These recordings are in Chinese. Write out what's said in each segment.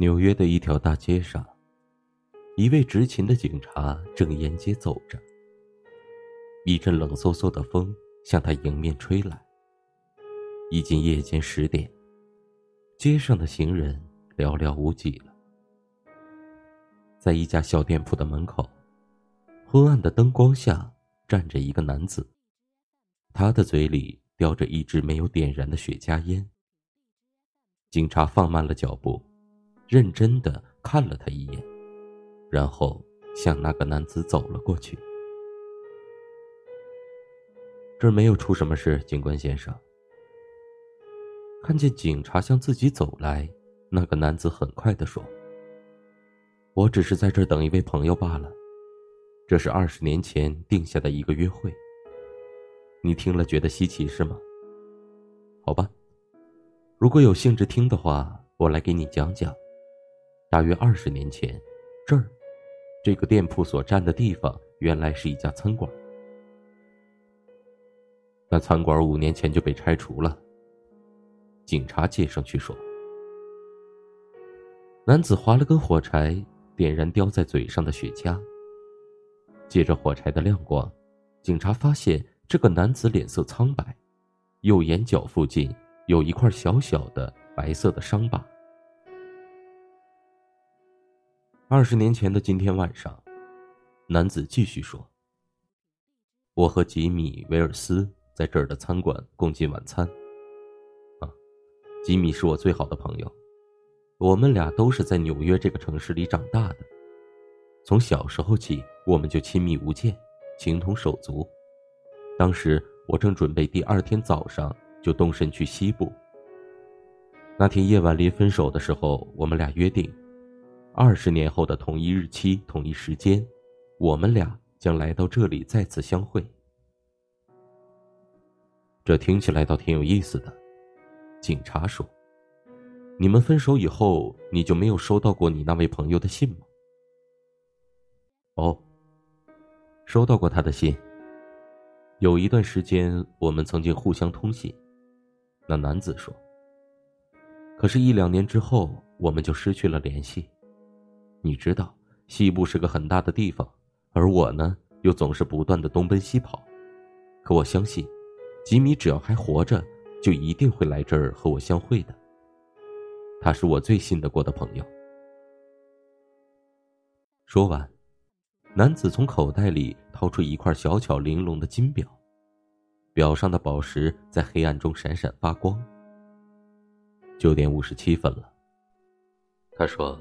纽约的一条大街上，一位执勤的警察正沿街走着。一阵冷飕飕的风向他迎面吹来。已经夜间十点，街上的行人寥寥无几了。在一家小店铺的门口，昏暗的灯光下站着一个男子，他的嘴里叼着一支没有点燃的雪茄烟。警察放慢了脚步。认真的看了他一眼，然后向那个男子走了过去。这儿没有出什么事，警官先生。看见警察向自己走来，那个男子很快的说：“我只是在这儿等一位朋友罢了。这是二十年前定下的一个约会。你听了觉得稀奇是吗？好吧，如果有兴致听的话，我来给你讲讲。”大约二十年前，这儿，这个店铺所占的地方原来是一家餐馆。那餐馆五年前就被拆除了。警察接上去说：“男子划了根火柴，点燃叼在嘴上的雪茄。借着火柴的亮光，警察发现这个男子脸色苍白，右眼角附近有一块小小的白色的伤疤。”二十年前的今天晚上，男子继续说：“我和吉米·维尔斯在这儿的餐馆共进晚餐。啊，吉米是我最好的朋友，我们俩都是在纽约这个城市里长大的。从小时候起，我们就亲密无间，情同手足。当时我正准备第二天早上就动身去西部。那天夜晚临分手的时候，我们俩约定。”二十年后的同一日期、同一时间，我们俩将来到这里再次相会。这听起来倒挺有意思的。警察说：“你们分手以后，你就没有收到过你那位朋友的信吗？”“哦，收到过他的信。有一段时间，我们曾经互相通信。”那男子说。“可是，一两年之后，我们就失去了联系。”你知道，西部是个很大的地方，而我呢，又总是不断的东奔西跑。可我相信，吉米只要还活着，就一定会来这儿和我相会的。他是我最信得过的朋友。说完，男子从口袋里掏出一块小巧玲珑的金表，表上的宝石在黑暗中闪闪发光。九点五十七分了，他说。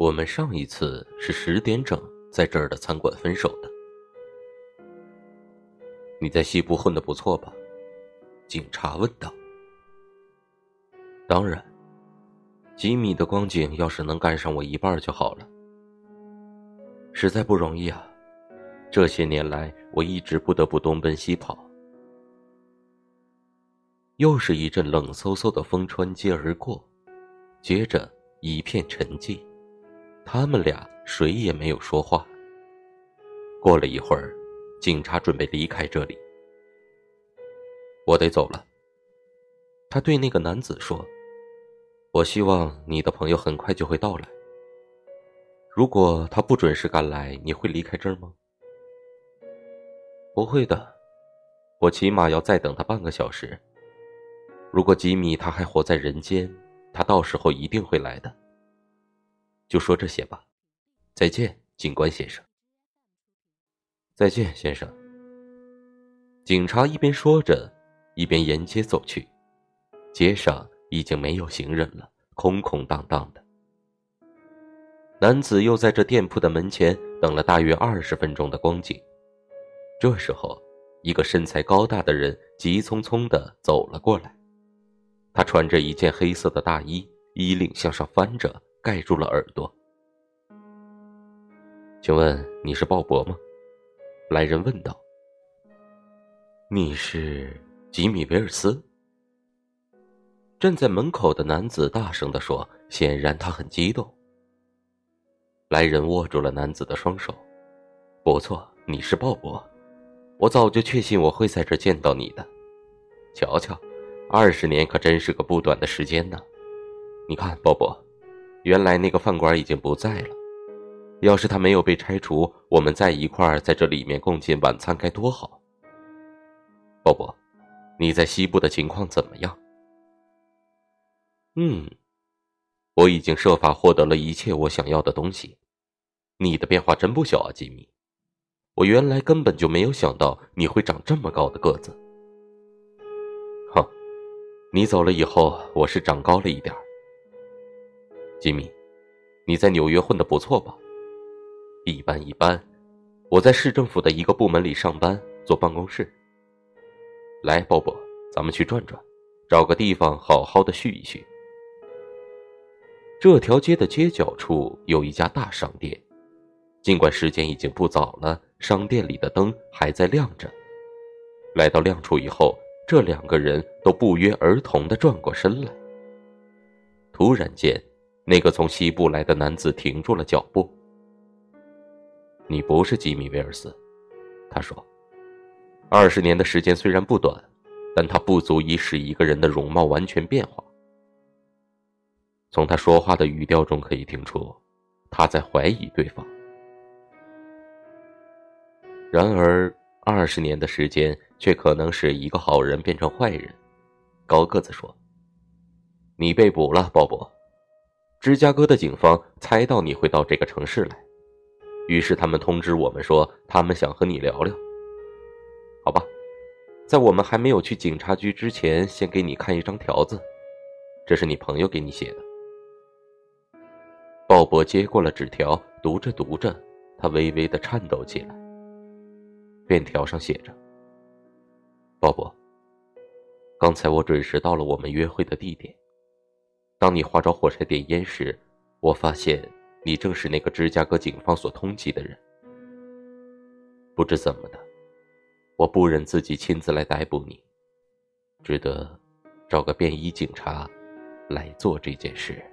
我们上一次是十点整在这儿的餐馆分手的。你在西部混的不错吧？警察问道。当然，吉米的光景要是能干上我一半就好了。实在不容易啊，这些年来我一直不得不东奔西跑。又是一阵冷飕飕的风穿街而过，接着一片沉寂。他们俩谁也没有说话。过了一会儿，警察准备离开这里。我得走了。他对那个男子说：“我希望你的朋友很快就会到来。如果他不准时赶来，你会离开这儿吗？”“不会的，我起码要再等他半个小时。如果吉米他还活在人间，他到时候一定会来的。”就说这些吧，再见，警官先生。再见，先生。警察一边说着，一边沿街走去。街上已经没有行人了，空空荡荡的。男子又在这店铺的门前等了大约二十分钟的光景。这时候，一个身材高大的人急匆匆的走了过来。他穿着一件黑色的大衣，衣领向上翻着。盖住了耳朵。请问你是鲍勃吗？来人问道。你是吉米·维尔斯？站在门口的男子大声的说，显然他很激动。来人握住了男子的双手。不错，你是鲍勃。我早就确信我会在这见到你的。瞧瞧，二十年可真是个不短的时间呢。你看，鲍勃。原来那个饭馆已经不在了。要是他没有被拆除，我们在一块在这里面共进晚餐该多好。鲍勃，你在西部的情况怎么样？嗯，我已经设法获得了一切我想要的东西。你的变化真不小啊，吉米。我原来根本就没有想到你会长这么高的个子。哼，你走了以后，我是长高了一点吉米，你在纽约混得不错吧？一般一般，我在市政府的一个部门里上班，坐办公室。来，鲍勃，咱们去转转，找个地方好好的叙一叙。这条街的街角处有一家大商店，尽管时间已经不早了，商店里的灯还在亮着。来到亮处以后，这两个人都不约而同的转过身来。突然间，那个从西部来的男子停住了脚步。你不是吉米·威尔斯，他说。二十年的时间虽然不短，但他不足以使一个人的容貌完全变化。从他说话的语调中可以听出，他在怀疑对方。然而，二十年的时间却可能使一个好人变成坏人。高个子说：“你被捕了，鲍勃。芝加哥的警方猜到你会到这个城市来。”于是他们通知我们说，他们想和你聊聊。好吧，在我们还没有去警察局之前，先给你看一张条子，这是你朋友给你写的。鲍勃接过了纸条，读着读着，他微微的颤抖起来。便条上写着：“鲍勃，刚才我准时到了我们约会的地点。当你划着火柴点烟时，我发现。”你正是那个芝加哥警方所通缉的人。不知怎么的，我不忍自己亲自来逮捕你，只得找个便衣警察来做这件事。